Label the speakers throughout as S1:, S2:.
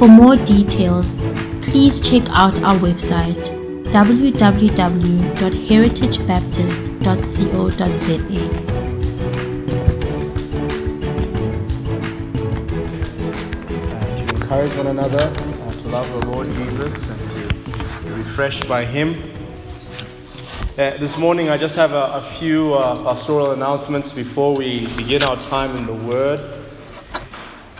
S1: For more details, please check out our website www.heritagebaptist.co.za.
S2: to encourage one another, uh, to love the Lord Jesus, and to be refreshed by Him. Uh, this morning, I just have a, a few uh, pastoral announcements before we begin our time in the Word.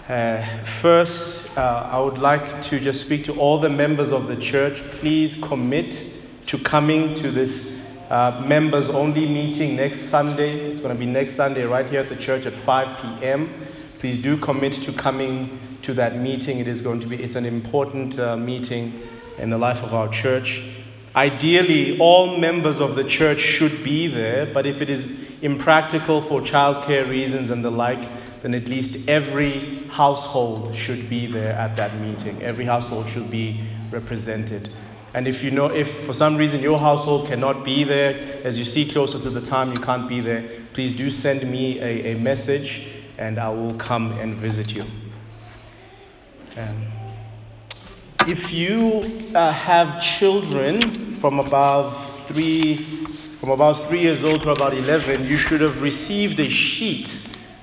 S2: Uh, first, uh, I would like to just speak to all the members of the church. Please commit to coming to this uh, members only meeting next Sunday. It's going to be next Sunday right here at the church at 5 p.m. Please do commit to coming to that meeting. It is going to be it's an important uh, meeting in the life of our church. Ideally, all members of the church should be there, but if it is impractical for childcare reasons and the like, then at least every household should be there at that meeting. Every household should be represented. And if you know, if for some reason your household cannot be there, as you see closer to the time you can't be there, please do send me a, a message and I will come and visit you. Um, if you uh, have children from about three, from about three years old to about 11, you should have received a sheet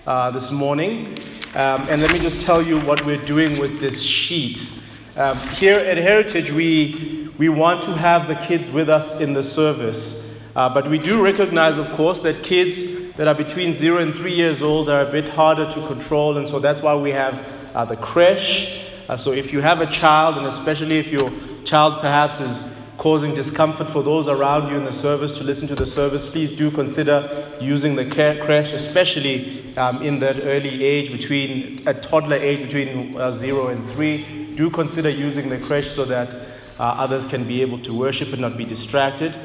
S2: uh, this morning. Um, and let me just tell you what we're doing with this sheet. Um, here at Heritage, we, we want to have the kids with us in the service. Uh, but we do recognize, of course, that kids that are between zero and three years old are a bit harder to control, and so that's why we have uh, the creche. Uh, so if you have a child, and especially if your child perhaps is causing discomfort for those around you in the service to listen to the service, please do consider using the care creche, especially um, in that early age, between a toddler age between uh, zero and three. Do consider using the creche so that uh, others can be able to worship and not be distracted.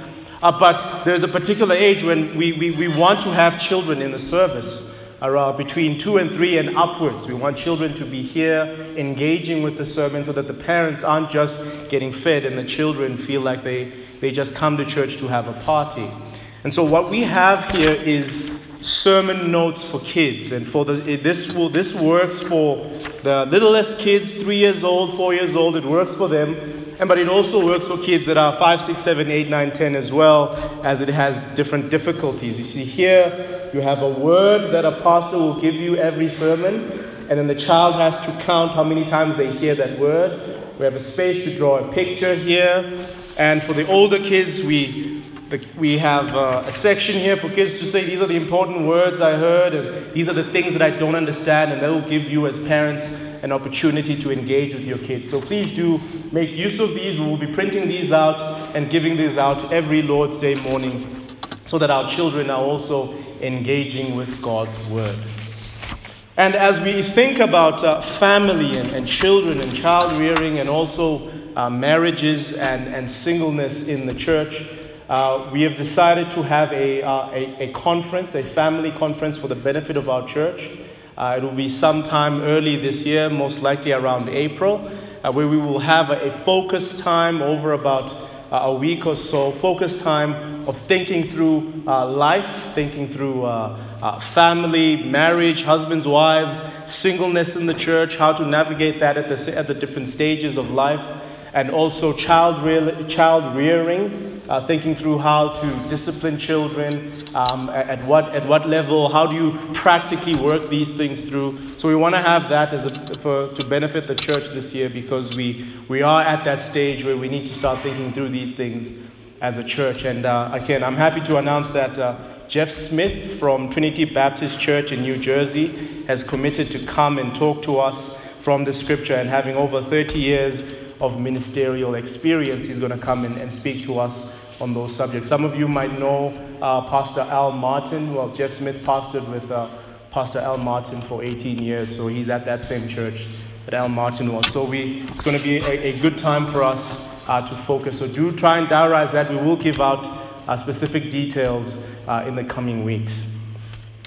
S2: Uh, but there's a particular age when we, we, we want to have children in the service around uh, between two and three and upwards. We want children to be here engaging with the sermon so that the parents aren't just getting fed and the children feel like they, they just come to church to have a party. And so what we have here is sermon notes for kids. And for the, this, will, this works for the littlest kids, three years old, four years old, it works for them. And, but it also works for kids that are 5, 6, 7, 8, 9, 10 as well, as it has different difficulties. You see, here you have a word that a pastor will give you every sermon, and then the child has to count how many times they hear that word. We have a space to draw a picture here. And for the older kids, we, we have uh, a section here for kids to say, These are the important words I heard, and these are the things that I don't understand, and that will give you, as parents, an opportunity to engage with your kids. So please do make use of these. We will be printing these out and giving these out every Lord's Day morning so that our children are also engaging with God's Word. And as we think about uh, family and, and, children and child rearing and also uh, marriages and, and singleness in the church, uh, we have decided to have a, uh, a, a, conference, a family conference for the benefit of our church. Uh, it will be sometime early this year, most likely around April, uh, where we will have a, a focused time over about a week or so, focus time of thinking through uh, life, thinking through uh, uh, family, marriage, husbands, wives, singleness in the church, how to navigate that at the, at the different stages of life, and also child, child rearing, uh, thinking through how to discipline children, um, at, what, at what level, how do you practically work these things through. So we want to have that as a, for, to benefit the church this year because we, we are at that stage where we need to start thinking through these things as a church. And uh, again, I'm happy to announce that uh, Jeff Smith from Trinity Baptist Church in New Jersey has committed to come and talk to us from the scripture and having over 30 years of ministerial experience, he's going to come and speak to us on those subjects. Some of you might know uh, Pastor Al Martin. Well, Jeff Smith pastored with uh, Pastor Al Martin for 18 years, so he's at that same church that Al Martin was. So we, it's going to be a, a good time for us uh, to focus. So do try and diarize that. We will give out uh, specific details uh, in the coming weeks.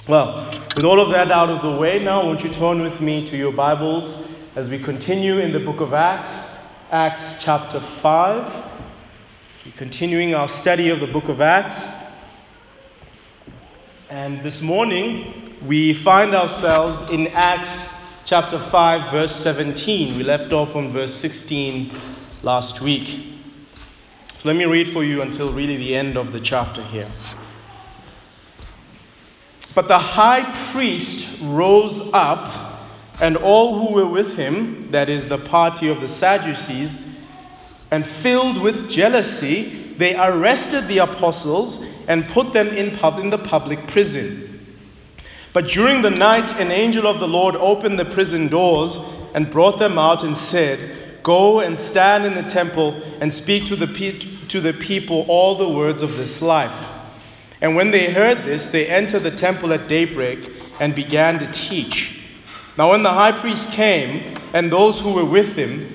S2: Well, with all of that out of the way now, won't you turn with me to your Bibles as we continue in the book of Acts, Acts chapter 5. We're continuing our study of the book of Acts. And this morning, we find ourselves in Acts chapter 5, verse 17. We left off on verse 16 last week. So let me read for you until really the end of the chapter here. But the high priest rose up, and all who were with him, that is, the party of the Sadducees, and filled with jealousy, they arrested the apostles and put them in, pub- in the public prison. But during the night, an angel of the Lord opened the prison doors and brought them out and said, Go and stand in the temple and speak to the, pe- to the people all the words of this life. And when they heard this, they entered the temple at daybreak and began to teach. Now, when the high priest came and those who were with him,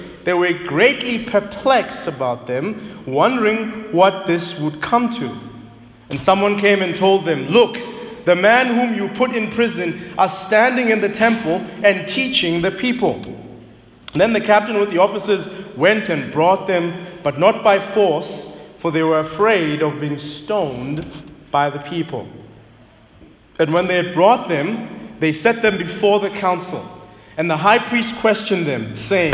S2: they were greatly perplexed about them, wondering what this would come to. And someone came and told them, Look, the man whom you put in prison are standing in the temple and teaching the people. And then the captain with the officers went and brought them, but not by force, for they were afraid of being stoned by the people. And when they had brought them, they set them before the council. And the high priest questioned them, saying,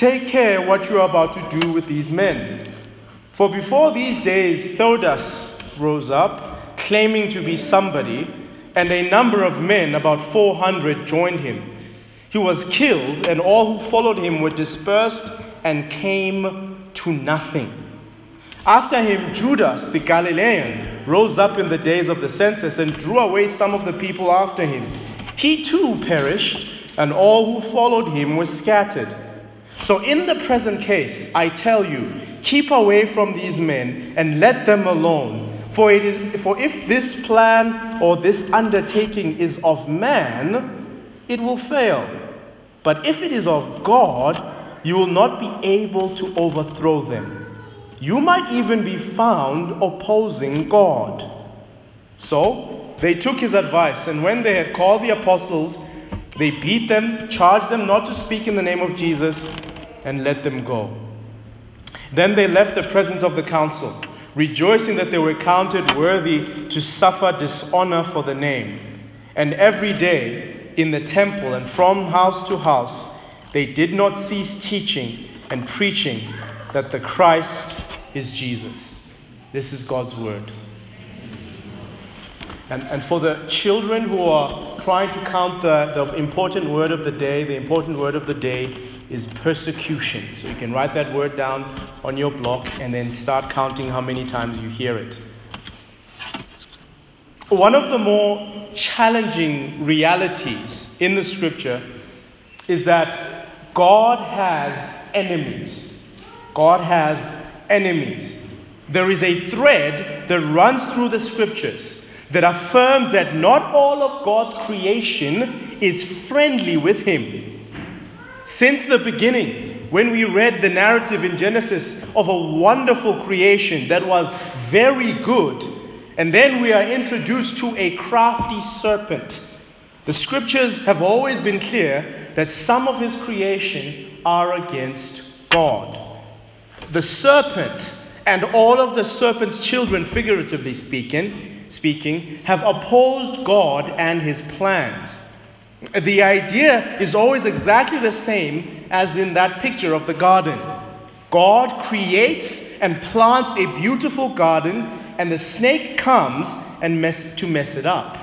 S2: take care what you are about to do with these men. For before these days, Theudas rose up, claiming to be somebody, and a number of men, about 400, joined him. He was killed, and all who followed him were dispersed and came to nothing. After him, Judas the Galilean rose up in the days of the census and drew away some of the people after him. He too perished, and all who followed him were scattered. So, in the present case, I tell you, keep away from these men and let them alone. For, it is, for if this plan or this undertaking is of man, it will fail. But if it is of God, you will not be able to overthrow them you might even be found opposing God. So they took his advice, and when they had called the apostles, they beat them, charged them not to speak in the name of Jesus, and let them go. Then they left the presence of the council, rejoicing that they were counted worthy to suffer dishonor for the name. And every day in the temple and from house to house, they did not cease teaching and preaching that the Christ is Jesus. This is God's word. And, and for the children who are trying to count the, the important word of the day, the important word of the day is persecution. So you can write that word down on your block and then start counting how many times you hear it. One of the more challenging realities in the scripture is that God has enemies. God has enemies. there is a thread that runs through the scriptures that affirms that not all of God's creation is friendly with Him. Since the beginning, when we read the narrative in Genesis of a wonderful creation that was very good, and then we are introduced to a crafty serpent, the scriptures have always been clear that some of His creation are against God. The serpent and all of the serpent's children, figuratively speaking, speaking, have opposed God and his plans. The idea is always exactly the same as in that picture of the garden. God creates and plants a beautiful garden, and the snake comes and mess, to mess it up.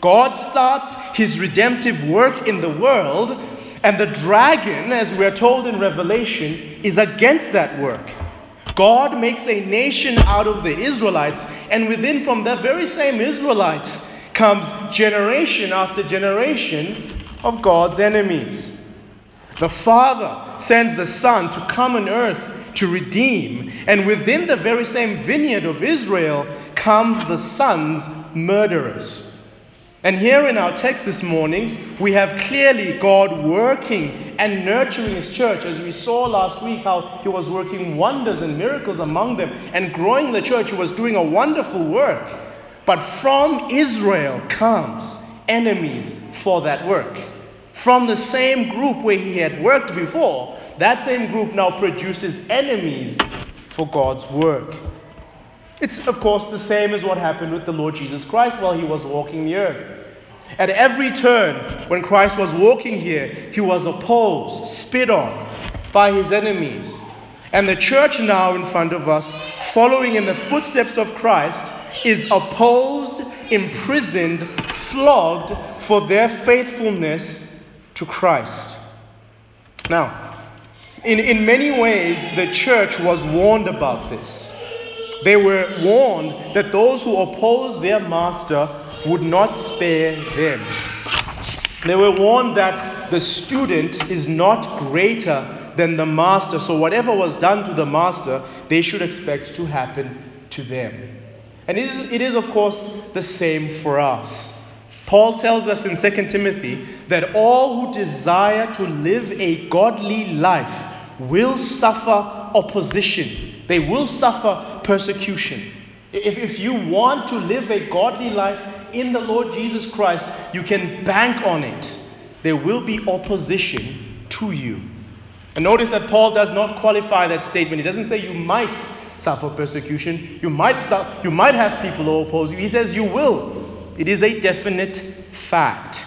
S2: God starts his redemptive work in the world, and the dragon, as we are told in Revelation, is against that work. God makes a nation out of the Israelites, and within from the very same Israelites comes generation after generation of God's enemies. The Father sends the Son to come on earth to redeem, and within the very same vineyard of Israel comes the Son's murderers. And here in our text this morning, we have clearly God working and nurturing His church, as we saw last week how He was working wonders and miracles among them and growing the church. He was doing a wonderful work. But from Israel comes enemies for that work. From the same group where He had worked before, that same group now produces enemies for God's work. It's, of course, the same as what happened with the Lord Jesus Christ while he was walking the earth. At every turn, when Christ was walking here, he was opposed, spit on by his enemies. And the church now in front of us, following in the footsteps of Christ, is opposed, imprisoned, flogged for their faithfulness to Christ. Now, in, in many ways, the church was warned about this. They were warned that those who opposed their master would not spare them. They were warned that the student is not greater than the master, so whatever was done to the master, they should expect to happen to them. And it is, it is of course, the same for us. Paul tells us in 2 Timothy that all who desire to live a godly life will suffer opposition. They will suffer persecution. If, if you want to live a godly life in the Lord Jesus Christ, you can bank on it. There will be opposition to you. And notice that Paul does not qualify that statement. He doesn't say you might suffer persecution, you might, su- you might have people who oppose you. He says you will. It is a definite fact.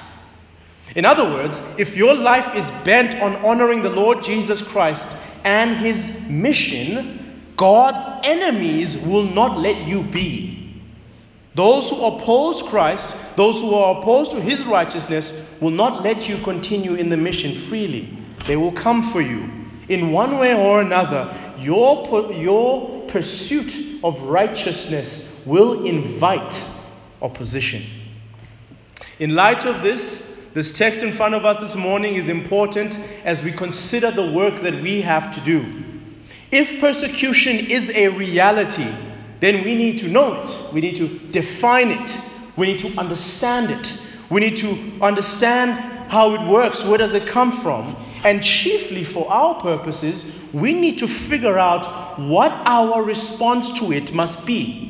S2: In other words, if your life is bent on honoring the Lord Jesus Christ and his mission, God's enemies will not let you be. Those who oppose Christ, those who are opposed to his righteousness, will not let you continue in the mission freely. They will come for you. In one way or another, your, your pursuit of righteousness will invite opposition. In light of this, this text in front of us this morning is important as we consider the work that we have to do. If persecution is a reality, then we need to know it. We need to define it. We need to understand it. We need to understand how it works, where does it come from? And chiefly for our purposes, we need to figure out what our response to it must be.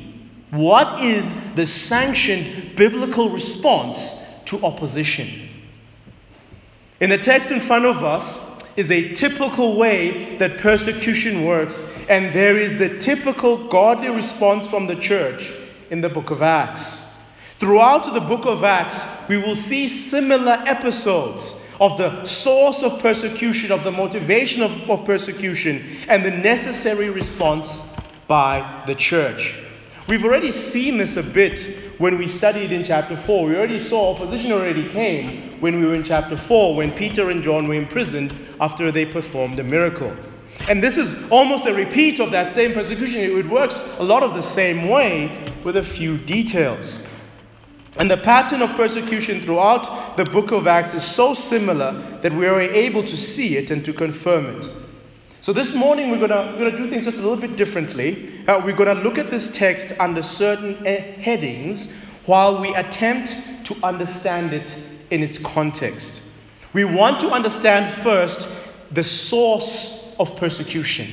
S2: What is the sanctioned biblical response to opposition? In the text in front of us, is a typical way that persecution works, and there is the typical godly response from the church in the book of Acts. Throughout the book of Acts, we will see similar episodes of the source of persecution, of the motivation of, of persecution, and the necessary response by the church. We've already seen this a bit when we studied in chapter 4. We already saw opposition already came when we were in chapter 4, when Peter and John were imprisoned after they performed a miracle. And this is almost a repeat of that same persecution. It works a lot of the same way with a few details. And the pattern of persecution throughout the book of Acts is so similar that we are able to see it and to confirm it. So this morning we're going to do things just a little bit differently. Uh, we're going to look at this text under certain uh, headings while we attempt to understand it in its context. We want to understand first the source of persecution.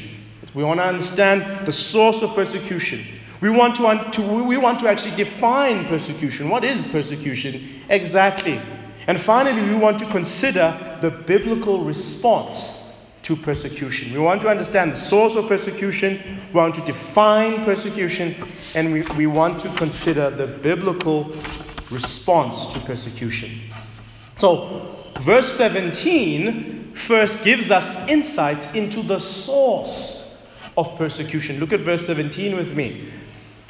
S2: We want to understand the source of persecution. We want to, to, we want to actually define persecution. What is persecution exactly? And finally, we want to consider the biblical response to persecution. We want to understand the source of persecution, we want to define persecution, and we, we want to consider the biblical response to persecution. So, verse 17 first gives us insight into the source of persecution. Look at verse 17 with me.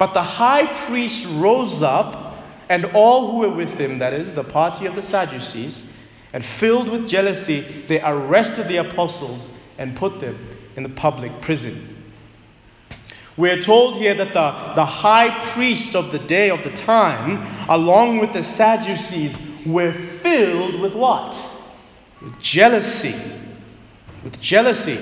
S2: But the high priest rose up, and all who were with him, that is, the party of the Sadducees, and filled with jealousy, they arrested the apostles and put them in the public prison. We're told here that the, the high priest of the day of the time, along with the Sadducees, were filled with what? With jealousy. With jealousy.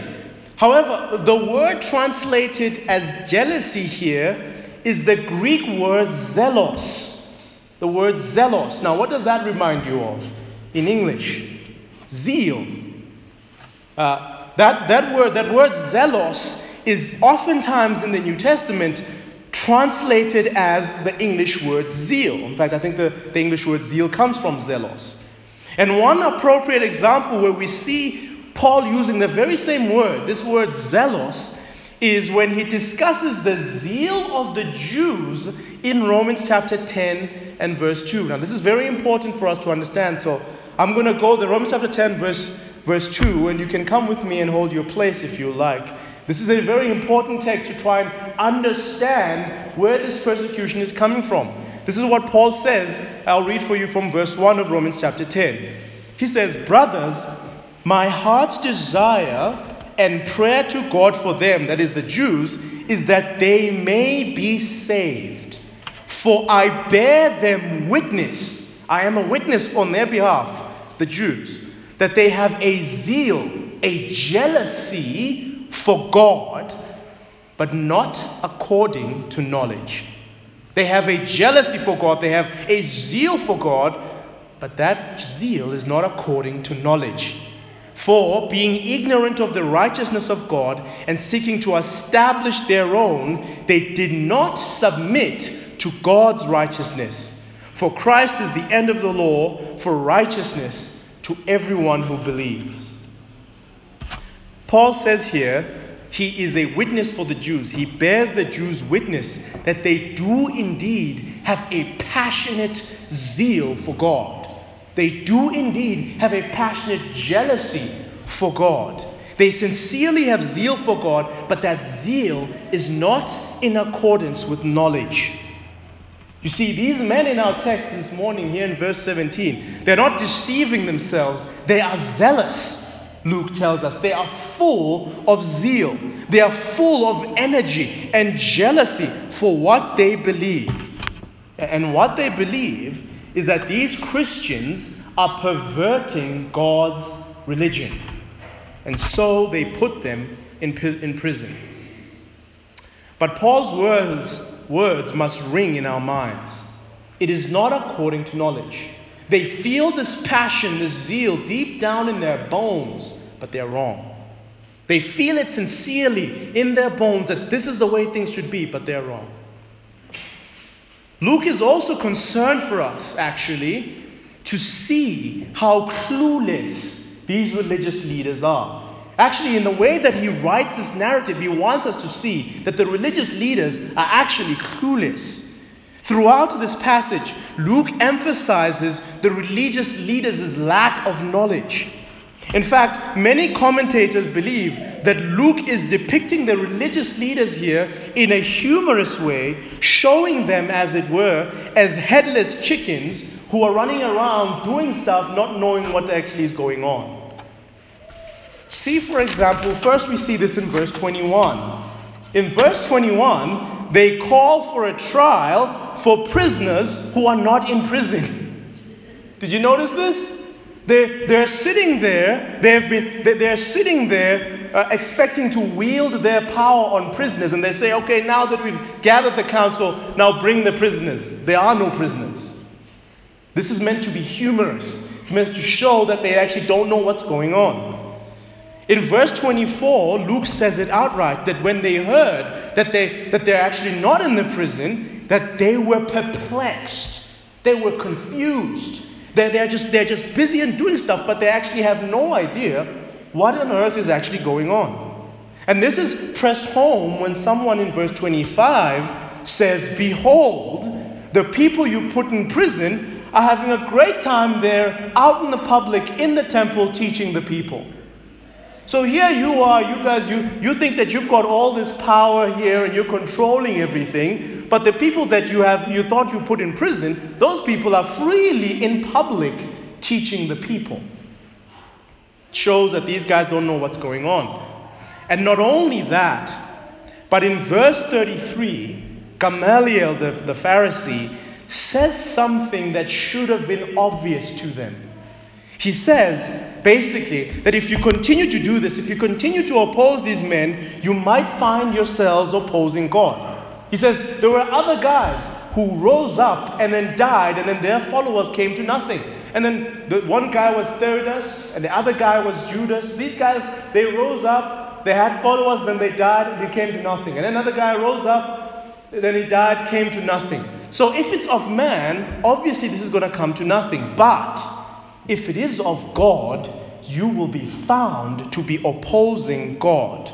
S2: However, the word translated as jealousy here is the Greek word zelos. The word zelos. Now, what does that remind you of? in English. Zeal. Uh, that, that word, that word zelos, is oftentimes in the New Testament translated as the English word zeal. In fact, I think the, the English word zeal comes from zelos. And one appropriate example where we see Paul using the very same word, this word zelos, is when he discusses the zeal of the Jews in Romans chapter 10 and verse 2. Now, this is very important for us to understand, so I'm going to go to Romans chapter 10, verse, verse 2, and you can come with me and hold your place if you like. This is a very important text to try and understand where this persecution is coming from. This is what Paul says. I'll read for you from verse 1 of Romans chapter 10. He says, Brothers, my heart's desire and prayer to God for them, that is the Jews, is that they may be saved. For I bear them witness, I am a witness on their behalf the Jews, that they have a zeal, a jealousy for God, but not according to knowledge. They have a jealousy for God, they have a zeal for God, but that zeal is not according to knowledge. For, being ignorant of the righteousness of God and seeking to establish their own, they did not submit to God's righteousness. For Christ is the end of the law for righteousness to everyone who believes. Paul says here, he is a witness for the Jews. He bears the Jews' witness that they do indeed have a passionate zeal for God. They do indeed have a passionate jealousy for God. They sincerely have zeal for God, but that zeal is not in accordance with knowledge. You see, these men in our text this morning, here in verse 17, they're not deceiving themselves, they are zealous. Luke tells us they are full of zeal, they are full of energy and jealousy for what they believe. And what they believe is that these Christians are perverting God's religion. And so they put them in, in prison. But Paul's words words must ring in our minds. It is not according to knowledge. They feel this passion, this zeal deep down in their bones, but they're wrong. They feel it sincerely in their bones that this is the way things should be, but they're wrong. Luke is also concerned for us, actually, to see how clueless these religious leaders are. Actually, in the way that he writes this narrative, he wants us to see that the religious leaders are actually clueless. Throughout this passage, Luke emphasizes the religious leaders' lack of knowledge. In fact, many commentators believe that Luke is depicting the religious leaders here in a humorous way, showing them, as it were, as headless chickens who are running around doing stuff not knowing what actually is going on. See, for example, first we see this in verse 21. In verse 21, they call for a trial for prisoners who are not in prison. Did you notice this? They're, they're sitting there, they have been, they're sitting there uh, expecting to wield their power on prisoners, and they say, okay, now that we've gathered the council, now bring the prisoners. There are no prisoners. This is meant to be humorous, it's meant to show that they actually don't know what's going on. In verse 24, Luke says it outright that when they heard that, they, that they're actually not in the prison, that they were perplexed. They were confused. They're, they're, just, they're just busy and doing stuff, but they actually have no idea what on earth is actually going on. And this is pressed home when someone in verse 25 says, Behold, the people you put in prison are having a great time there out in the public in the temple teaching the people. So here you are, you guys, you, you think that you've got all this power here and you're controlling everything, but the people that you have you thought you put in prison, those people are freely in public teaching the people. It shows that these guys don't know what's going on. And not only that, but in verse 33, Gamaliel, the, the Pharisee, says something that should have been obvious to them. He says, basically, that if you continue to do this, if you continue to oppose these men, you might find yourselves opposing God. He says, there were other guys who rose up and then died, and then their followers came to nothing. And then the one guy was Theudas, and the other guy was Judas. These guys, they rose up, they had followers, then they died, and they came to nothing. And another guy rose up, then he died, came to nothing. So if it's of man, obviously this is going to come to nothing. But if it is of God, you will be found to be opposing God.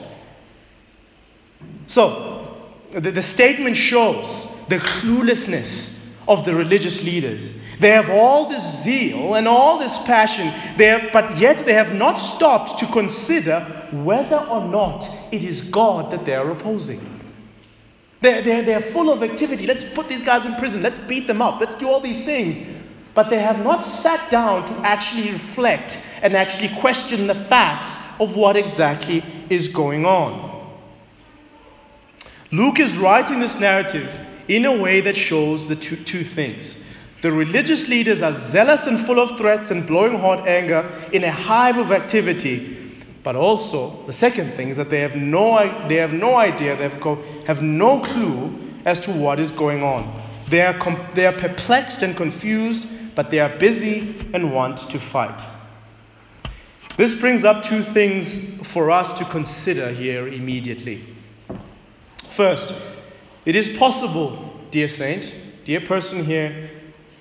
S2: So, the, the statement shows the cluelessness of the religious leaders. They have all this zeal and all this passion, have, but yet they have not stopped to consider whether or not it is God that they are opposing. They're, they're, they're full of activity. Let's put these guys in prison. Let's beat them up. Let's do all these things but they have not sat down to actually reflect and actually question the facts of what exactly is going on. Luke is writing this narrative in a way that shows the two, two things. The religious leaders are zealous and full of threats and blowing hot anger in a hive of activity. But also, the second thing is that they have no, they have no idea, they have, have no clue as to what is going on. They are, they are perplexed and confused but they are busy and want to fight. This brings up two things for us to consider here immediately. First, it is possible, dear saint, dear person here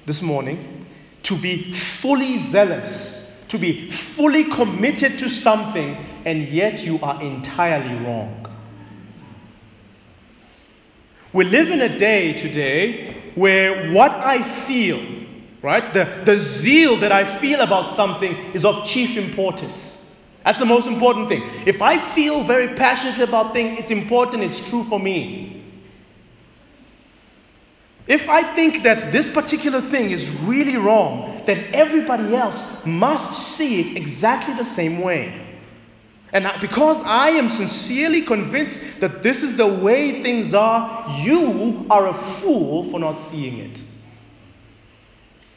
S2: this morning, to be fully zealous, to be fully committed to something, and yet you are entirely wrong. We live in a day today where what I feel right? The, the zeal that I feel about something is of chief importance. That's the most important thing. If I feel very passionate about things, it's important, it's true for me. If I think that this particular thing is really wrong, then everybody else must see it exactly the same way. And because I am sincerely convinced that this is the way things are, you are a fool for not seeing it.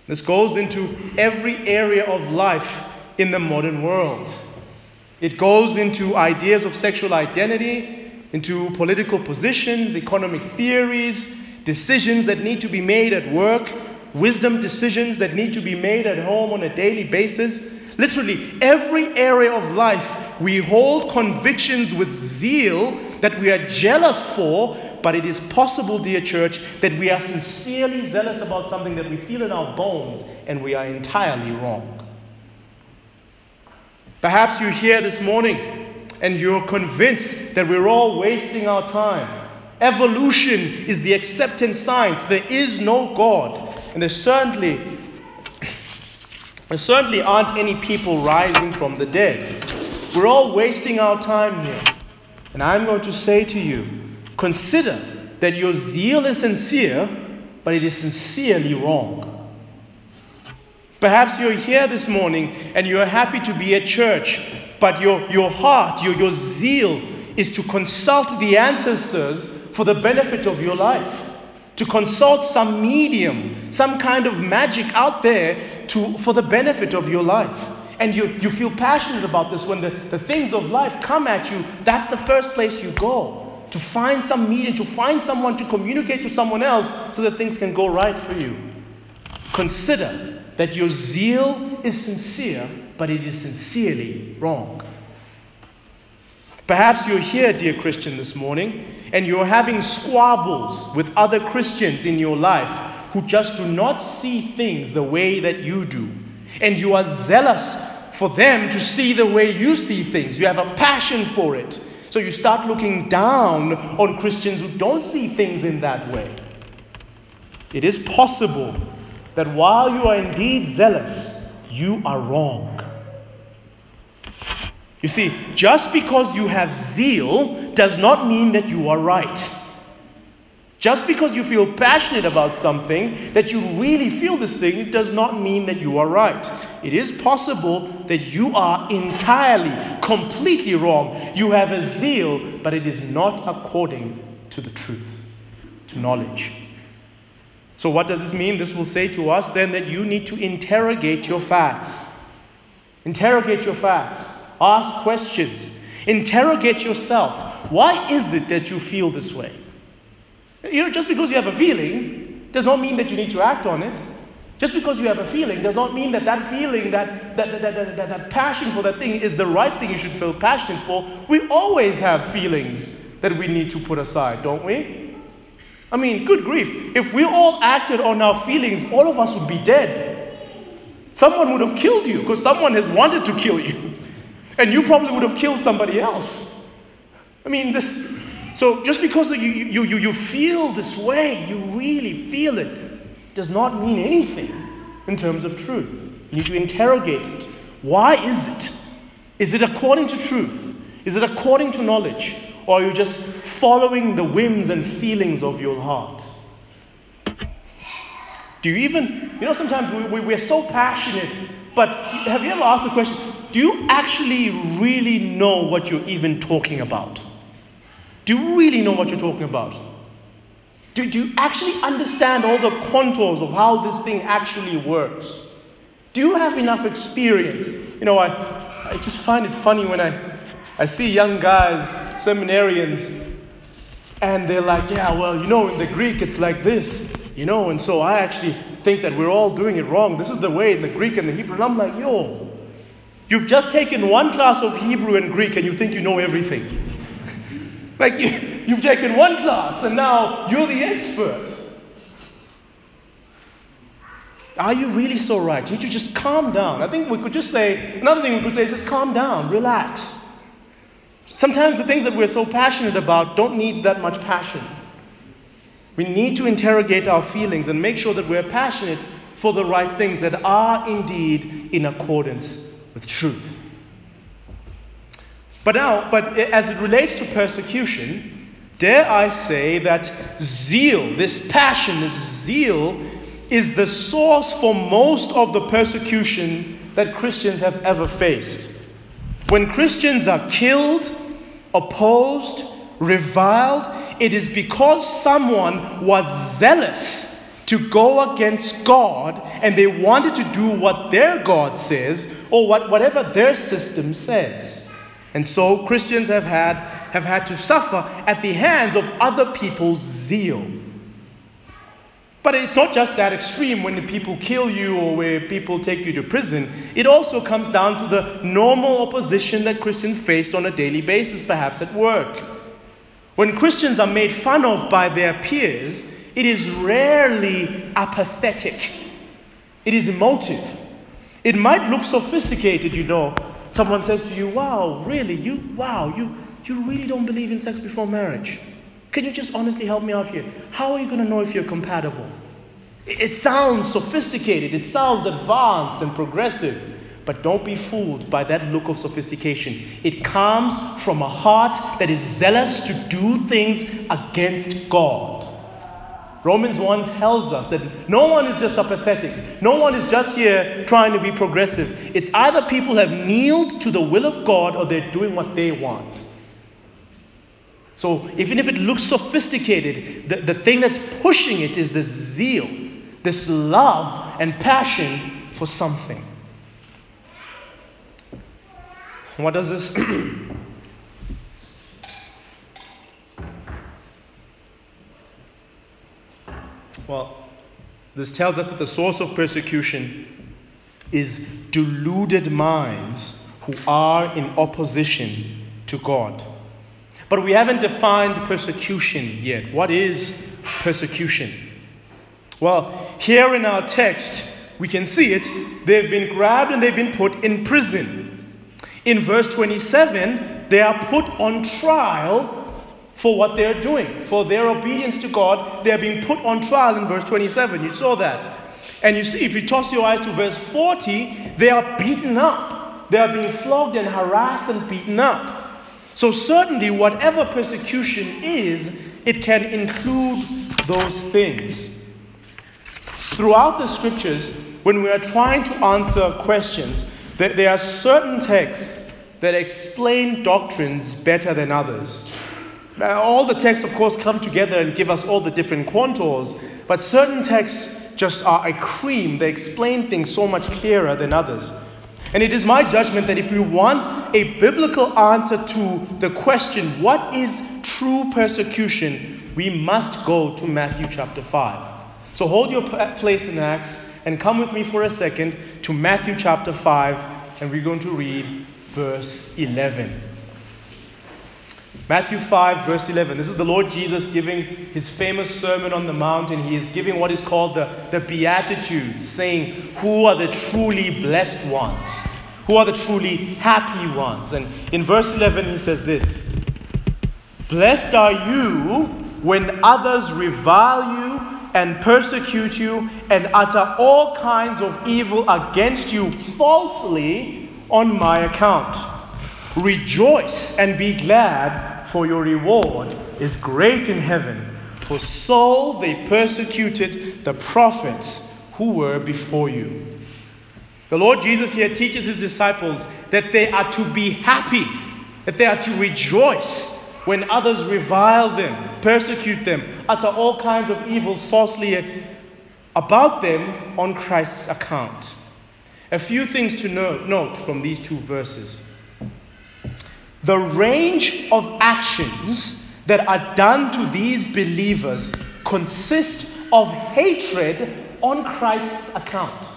S2: This goes into every area of life in the modern world. It goes into ideas of sexual identity, into political positions, economic theories, decisions that need to be made at work, wisdom decisions that need to be made at home on a daily basis. Literally, every area of life, we hold convictions with zeal that we are jealous for, but it is possible, dear church, that we are sincerely zealous about something that we feel in our bones and we are entirely wrong. Perhaps you're here this morning and you're convinced that we're all wasting our time. Evolution is the accepted science. There is no God. And there certainly, there certainly aren't any people rising from the dead. We're all wasting our time here. And I'm going to say to you consider that your zeal is sincere, but it is sincerely wrong. Perhaps you're here this morning and you're happy to be at church, but your, your heart, your, your zeal is to consult the ancestors for the benefit of your life, to consult some medium, some kind of magic out there to, for the benefit of your life. and you, you feel passionate about this, when the, the things of life come at you, that's the first place you go. To find some medium, to find someone to communicate to someone else so that things can go right for you. Consider that your zeal is sincere, but it is sincerely wrong. Perhaps you're here, dear Christian, this morning, and you're having squabbles with other Christians in your life who just do not see things the way that you do. And you are zealous for them to see the way you see things. You have a passion for it. So you start looking down on Christians who don't see things in that way. It is possible that while you are indeed zealous, you are wrong. You see, just because you have zeal does not mean that you are right. Just because you feel passionate about something, that you really feel this thing, does not mean that you are right. It is possible that you are entirely, completely wrong. You have a zeal, but it is not according to the truth, to knowledge. So, what does this mean? This will say to us then that you need to interrogate your facts. Interrogate your facts. Ask questions. Interrogate yourself. Why is it that you feel this way? You know, just because you have a feeling does not mean that you need to act on it. Just because you have a feeling does not mean that that feeling, that, that, that, that, that, passion for that thing is the right thing you should feel passionate for. We always have feelings that we need to put aside, don't we? I mean, good grief. If we all acted on our feelings, all of us would be dead. Someone would have killed you because someone has wanted to kill you. And you probably would have killed somebody else. I mean, this. So just because you, you, you, you feel this way, you really feel it, does not mean anything in terms of truth. You need to interrogate it. Why is it? Is it according to truth? Is it according to knowledge? Or are you just following the whims and feelings of your heart? Do you even, you know, sometimes we, we, we're so passionate, but have you ever asked the question, do you actually really know what you're even talking about? Do you really know what you're talking about? Do, do you actually understand all the contours of how this thing actually works? Do you have enough experience? You know, I, I just find it funny when I, I see young guys, seminarians, and they're like, yeah, well, you know, in the Greek it's like this, you know, and so I actually think that we're all doing it wrong. This is the way in the Greek and the Hebrew. And I'm like, yo, you've just taken one class of Hebrew and Greek and you think you know everything. Like, you, you've taken one class and now you're the expert. Are you really so right? You need to just calm down. I think we could just say, another thing we could say is just calm down, relax. Sometimes the things that we're so passionate about don't need that much passion. We need to interrogate our feelings and make sure that we're passionate for the right things that are indeed in accordance with truth. But now, but as it relates to persecution, dare I say that zeal, this passion, this zeal, is the source for most of the persecution that Christians have ever faced. When Christians are killed, opposed, reviled, it is because someone was zealous to go against God and they wanted to do what their God says or what, whatever their system says. And so Christians have had, have had to suffer at the hands of other people's zeal. But it's not just that extreme when the people kill you or where people take you to prison. It also comes down to the normal opposition that Christians faced on a daily basis, perhaps at work. When Christians are made fun of by their peers, it is rarely apathetic, it is emotive. It might look sophisticated, you know. Someone says to you, Wow, really? You, wow, you, you really don't believe in sex before marriage? Can you just honestly help me out here? How are you going to know if you're compatible? It sounds sophisticated, it sounds advanced and progressive, but don't be fooled by that look of sophistication. It comes from a heart that is zealous to do things against God. Romans 1 tells us that no one is just apathetic. No one is just here trying to be progressive. It's either people have kneeled to the will of God or they're doing what they want. So even if it looks sophisticated, the, the thing that's pushing it is this zeal, this love and passion for something. What does this Well, this tells us that the source of persecution is deluded minds who are in opposition to God. But we haven't defined persecution yet. What is persecution? Well, here in our text, we can see it. They've been grabbed and they've been put in prison. In verse 27, they are put on trial for what they're doing, for their obedience to God. They're being put on trial in verse 27. You saw that. And you see, if you toss your eyes to verse 40, they are beaten up. They are being flogged and harassed and beaten up. So, certainly, whatever persecution is, it can include those things. Throughout the scriptures, when we are trying to answer questions, there are certain texts that explain doctrines better than others. Now, all the texts, of course, come together and give us all the different contours, but certain texts just are a cream. They explain things so much clearer than others. And it is my judgment that if we want a biblical answer to the question, what is true persecution, we must go to Matthew chapter 5. So hold your place in Acts and come with me for a second to Matthew chapter 5, and we're going to read verse 11. Matthew 5, verse 11. This is the Lord Jesus giving his famous Sermon on the Mount, and he is giving what is called the, the Beatitudes, saying, Who are the truly blessed ones? Who are the truly happy ones? And in verse 11, he says this Blessed are you when others revile you and persecute you and utter all kinds of evil against you falsely on my account. Rejoice and be glad for your reward is great in heaven. For so they persecuted the prophets who were before you. The Lord Jesus here teaches his disciples that they are to be happy, that they are to rejoice when others revile them, persecute them, utter all kinds of evils falsely about them on Christ's account. A few things to note from these two verses the range of actions that are done to these believers consist of hatred on Christ's account.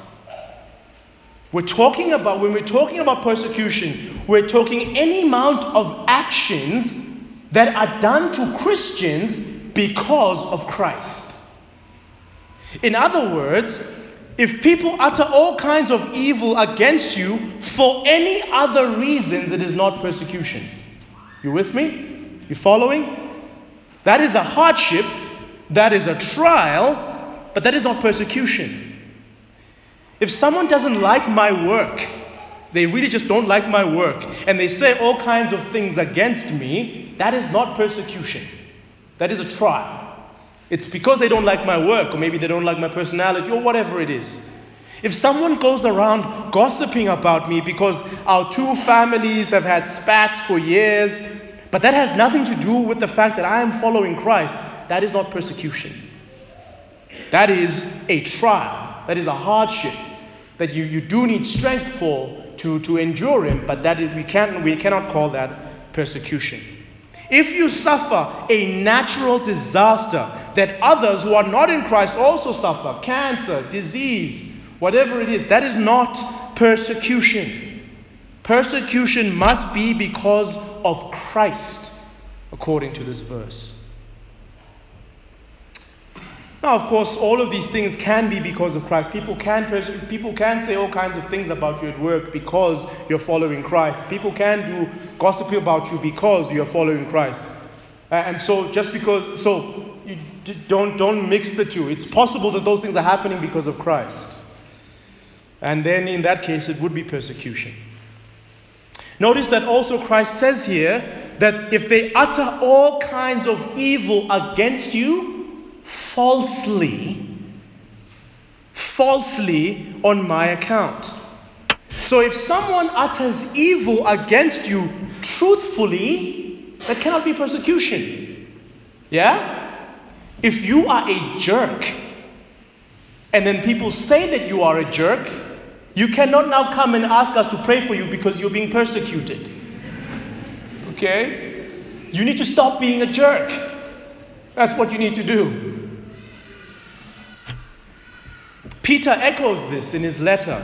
S2: We're talking about, when we're talking about persecution, we're talking any amount of actions that are done to Christians because of Christ. In other words, if people utter all kinds of evil against you for any other reasons, it is not persecution. You with me? You following? That is a hardship, that is a trial, but that is not persecution. If someone doesn't like my work, they really just don't like my work, and they say all kinds of things against me, that is not persecution. That is a trial. It's because they don't like my work, or maybe they don't like my personality, or whatever it is. If someone goes around gossiping about me because our two families have had spats for years, but that has nothing to do with the fact that I am following Christ, that is not persecution. That is a trial, that is a hardship that you, you do need strength for to, to endure Him, but that is, we, can't, we cannot call that persecution. If you suffer a natural disaster that others who are not in Christ also suffer cancer, disease, whatever it is that is not persecution. Persecution must be because of Christ, according to this verse. Now, of course, all of these things can be because of Christ. People can, pers- people can say all kinds of things about you at work because you're following Christ. People can do gossiping about you because you're following Christ. and so, just because, so you don't, don't mix the two. It's possible that those things are happening because of Christ. And then, in that case, it would be persecution. Notice that also Christ says here that if they utter all kinds of evil against you, falsely, falsely on my account. So if someone utters evil against you truthfully, that cannot be persecution. Yeah? If you are a jerk, and then people say that you are a jerk, You cannot now come and ask us to pray for you because you're being persecuted. Okay? You need to stop being a jerk. That's what you need to do. Peter echoes this in his letter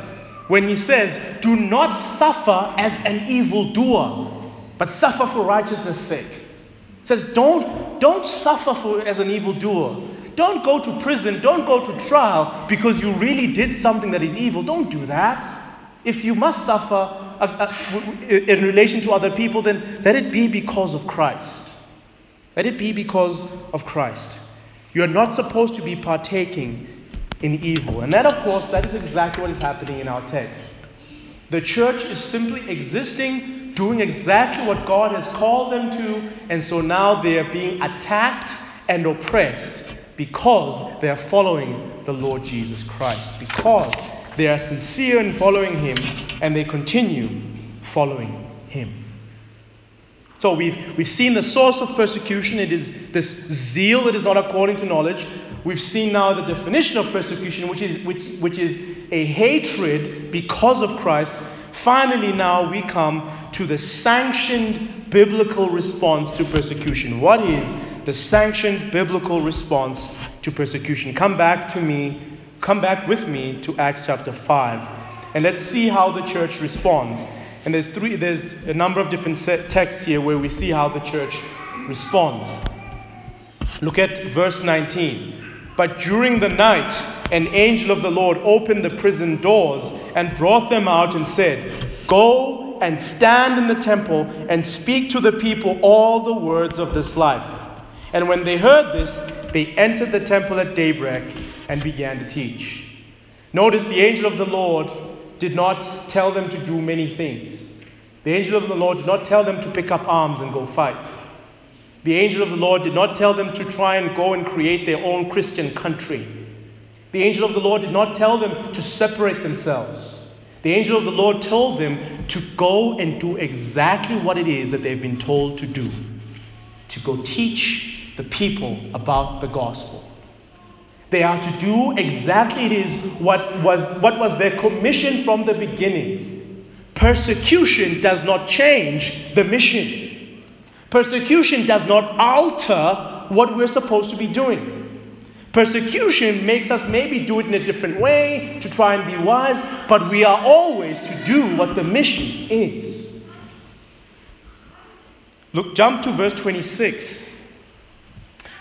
S2: when he says, Do not suffer as an evildoer, but suffer for righteousness' sake. He says, Don't, don't suffer for, as an evildoer. Don't go to prison, don't go to trial because you really did something that is evil. Don't do that. If you must suffer uh, uh, in relation to other people, then let it be because of Christ. Let it be because of Christ. You are not supposed to be partaking in evil. And that, of course, that is exactly what is happening in our text. The church is simply existing, doing exactly what God has called them to, and so now they are being attacked and oppressed because they are following the Lord Jesus Christ, because they are sincere in following Him and they continue following Him. So we've, we've seen the source of persecution. It is this zeal that is not according to knowledge. We've seen now the definition of persecution, which is, which, which is a hatred because of Christ. Finally, now we come to the sanctioned biblical response to persecution. What is the sanctioned biblical response to persecution? Come back to me, come back with me to Acts chapter 5, and let's see how the church responds. And there's three, there's a number of different texts here where we see how the church responds. Look at verse 19. But during the night, an angel of the Lord opened the prison doors and brought them out and said, Go and stand in the temple and speak to the people all the words of this life. And when they heard this, they entered the temple at daybreak and began to teach. Notice the angel of the Lord did not tell them to do many things. The angel of the Lord did not tell them to pick up arms and go fight. The angel of the Lord did not tell them to try and go and create their own Christian country. The angel of the Lord did not tell them to separate themselves. The angel of the Lord told them to go and do exactly what it is that they've been told to do to go teach the people about the gospel. They are to do exactly it is what was, what was their commission from the beginning. Persecution does not change the mission. Persecution does not alter what we're supposed to be doing. Persecution makes us maybe do it in a different way to try and be wise, but we are always to do what the mission is. Look, jump to verse 26.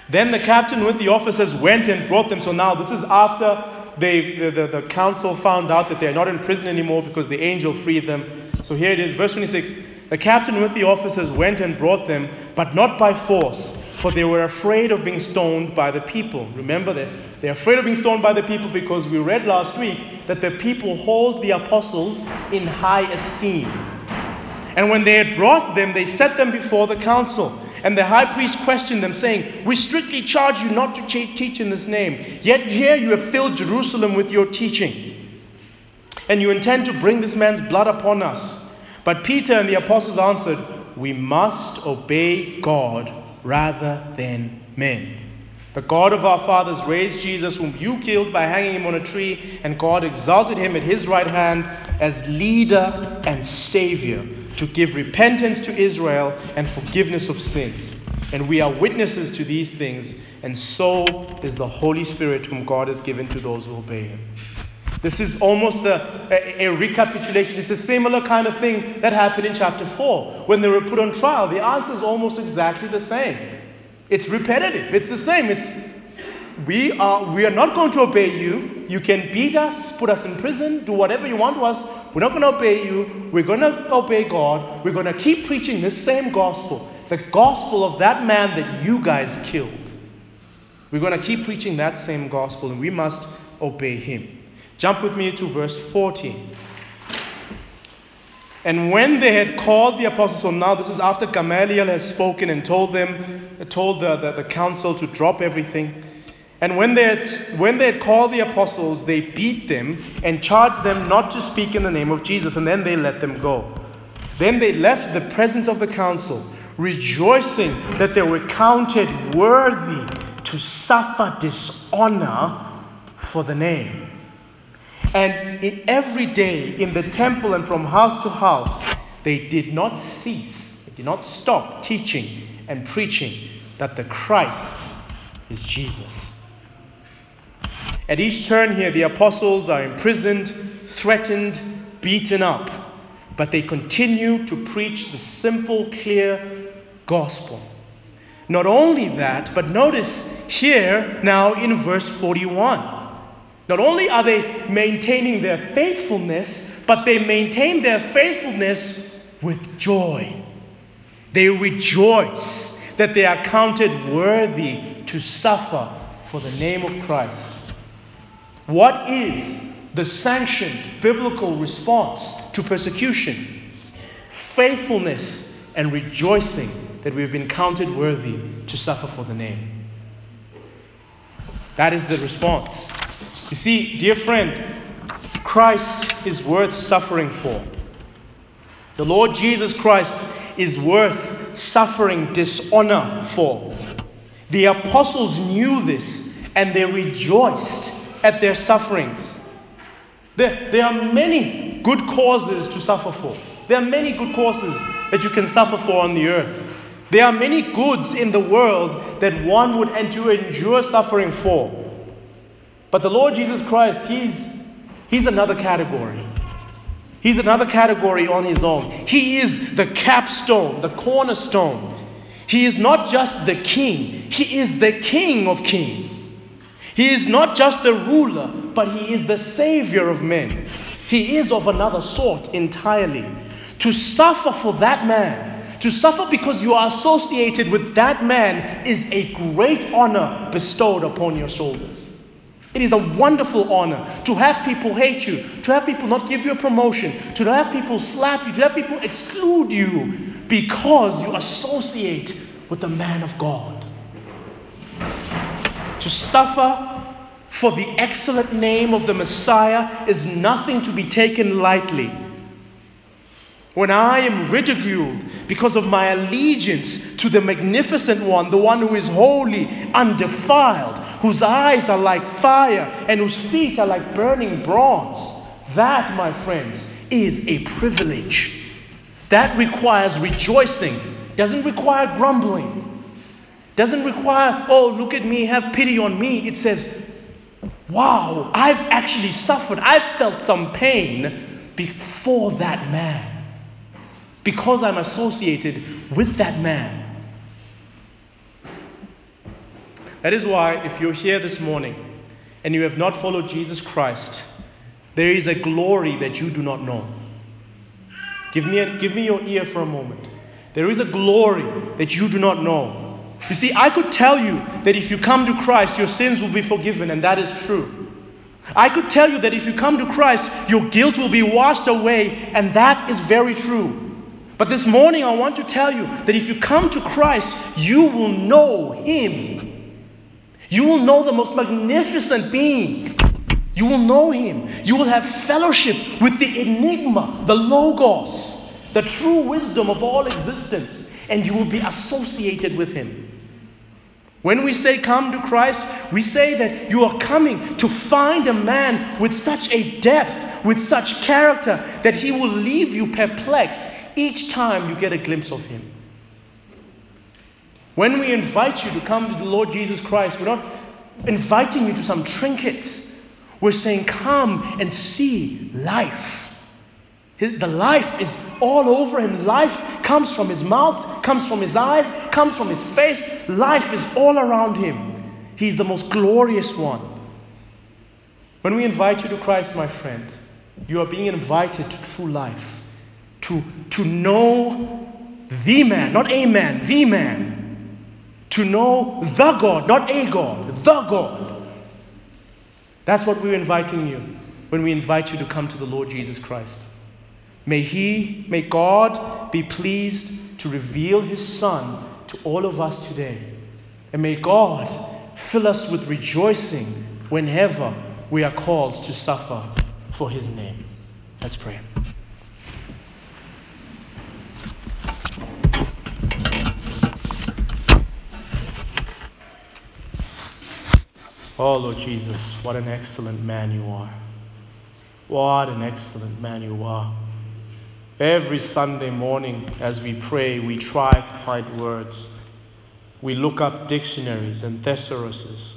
S2: Then the captain with the officers went and brought them. So now this is after they, the, the, the council found out that they're not in prison anymore because the angel freed them. So here it is, verse 26. The captain with the officers went and brought them, but not by force, for they were afraid of being stoned by the people. Remember that they're afraid of being stoned by the people because we read last week that the people hold the apostles in high esteem. And when they had brought them, they set them before the council. And the high priest questioned them, saying, We strictly charge you not to teach in this name. Yet here you have filled Jerusalem with your teaching. And you intend to bring this man's blood upon us. But Peter and the apostles answered, We must obey God rather than men. The God of our fathers raised Jesus, whom you killed by hanging him on a tree, and God exalted him at his right hand as leader and savior to give repentance to Israel and forgiveness of sins. And we are witnesses to these things, and so is the Holy Spirit, whom God has given to those who obey him. This is almost a, a, a, recapitulation. It's a similar kind of thing that happened in chapter 4. When they were put on trial, the answer is almost exactly the same. It's repetitive. It's the same. It's we are we are not going to obey you. You can beat us, put us in prison, do whatever you want to us. We're not going to obey you. We're going to obey God. We're going to keep preaching this same gospel, the gospel of that man that you guys killed. We're going to keep preaching that same gospel, and we must obey him. Jump with me to verse 14. And when they had called the apostles, so now this is after Gamaliel has spoken and told them, told the, the, the council to drop everything. And when they, had, when they had called the apostles, they beat them and charged them not to speak in the name of Jesus, and then they let them go. Then they left the presence of the council, rejoicing that they were counted worthy to suffer dishonor for the name. And every day in the temple and from house to house, they did not cease, they did not stop teaching and preaching that the Christ is Jesus. At each turn here, the apostles are imprisoned, threatened, beaten up, but they continue to preach the simple, clear gospel. Not only that, but notice here now in verse 41. Not only are they maintaining their faithfulness, but they maintain their faithfulness with joy. They rejoice that they are counted worthy to suffer for the name of Christ. What is the sanctioned biblical response to persecution? Faithfulness and rejoicing that we have been counted worthy to suffer for the name. That is the response. You see, dear friend, Christ is worth suffering for. The Lord Jesus Christ is worth suffering dishonor for. The apostles knew this and they rejoiced at their sufferings. There, there are many good causes to suffer for. There are many good causes that you can suffer for on the earth. There are many goods in the world that one would endure, endure suffering for. But the Lord Jesus Christ, He's, he's another category. He's another category on His own. He is the capstone, the cornerstone. He is not just the king, He is the King of kings. He is not just the ruler, but He is the Savior of men. He is of another sort entirely. To suffer for that man, to suffer because you are associated with that man is a great honor bestowed upon your shoulders. It is a wonderful honor to have people hate you, to have people not give you a promotion, to have people slap you, to have people exclude you because you associate with the man of God. To suffer for the excellent name of the Messiah is nothing to be taken lightly. When I am ridiculed because of my allegiance to the magnificent one, the one who is holy, undefiled, whose eyes are like fire and whose feet are like burning bronze, that, my friends, is a privilege. That requires rejoicing, doesn't require grumbling, doesn't require, oh, look at me, have pity on me. It says, wow, I've actually suffered, I've felt some pain before that man because I'm associated with that man. That is why, if you're here this morning and you have not followed Jesus Christ, there is a glory that you do not know. Give me, a, give me your ear for a moment. There is a glory that you do not know. You see, I could tell you that if you come to Christ, your sins will be forgiven, and that is true. I could tell you that if you come to Christ, your guilt will be washed away, and that is very true. But this morning, I want to tell you that if you come to Christ, you will know Him. You will know the most magnificent being. You will know Him. You will have fellowship with the enigma, the Logos, the true wisdom of all existence, and you will be associated with Him. When we say come to Christ, we say that you are coming to find a man with such a depth, with such character, that he will leave you perplexed each time you get a glimpse of Him. When we invite you to come to the Lord Jesus Christ, we're not inviting you to some trinkets. We're saying, Come and see life. The life is all over him. Life comes from his mouth, comes from his eyes, comes from his face. Life is all around him. He's the most glorious one. When we invite you to Christ, my friend, you are being invited to true life to, to know the man, not a man, the man. To know the God, not a God, the God. That's what we're inviting you when we invite you to come to the Lord Jesus Christ. May He, may God be pleased to reveal His Son to all of us today. And may God fill us with rejoicing whenever we are called to suffer for His name. Let's pray. Oh, Lord Jesus, what an excellent man you are. What an excellent man you are. Every Sunday morning, as we pray, we try to find words. We look up dictionaries and thesauruses.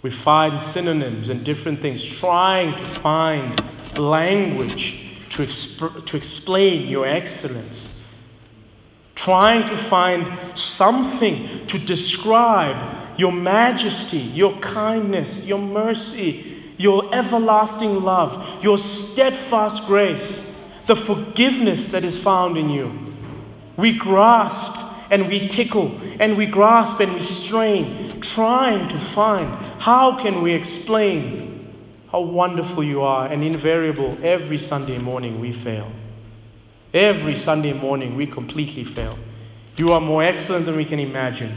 S2: We find synonyms and different things, trying to find language to, exp- to explain your excellence. Trying to find something to describe your majesty, your kindness, your mercy, your everlasting love, your steadfast grace the forgiveness that is found in you. We grasp and we tickle and we grasp and we strain, trying to find how can we explain how wonderful you are and invariable every Sunday morning we fail. Every Sunday morning we completely fail. You are more excellent than we can imagine.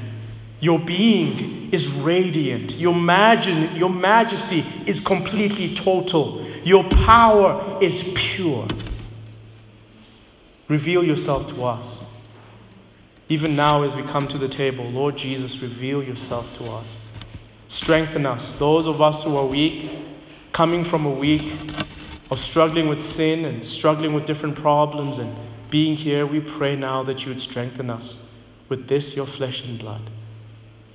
S2: Your being is radiant. Your, your majesty is completely total. Your power is pure. Reveal yourself to us. Even now, as we come to the table, Lord Jesus, reveal yourself to us. Strengthen us. Those of us who are weak, coming from a week of struggling with sin and struggling with different problems and being here, we pray now that you would strengthen us with this, your flesh and blood.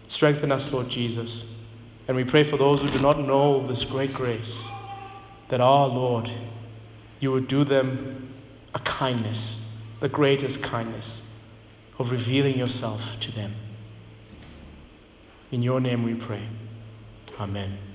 S2: Strengthen us, Lord Jesus. And we pray for those who do not know this great grace, that our Lord, you would do them a kindness, the greatest kindness of revealing yourself to them. In your name we pray. Amen.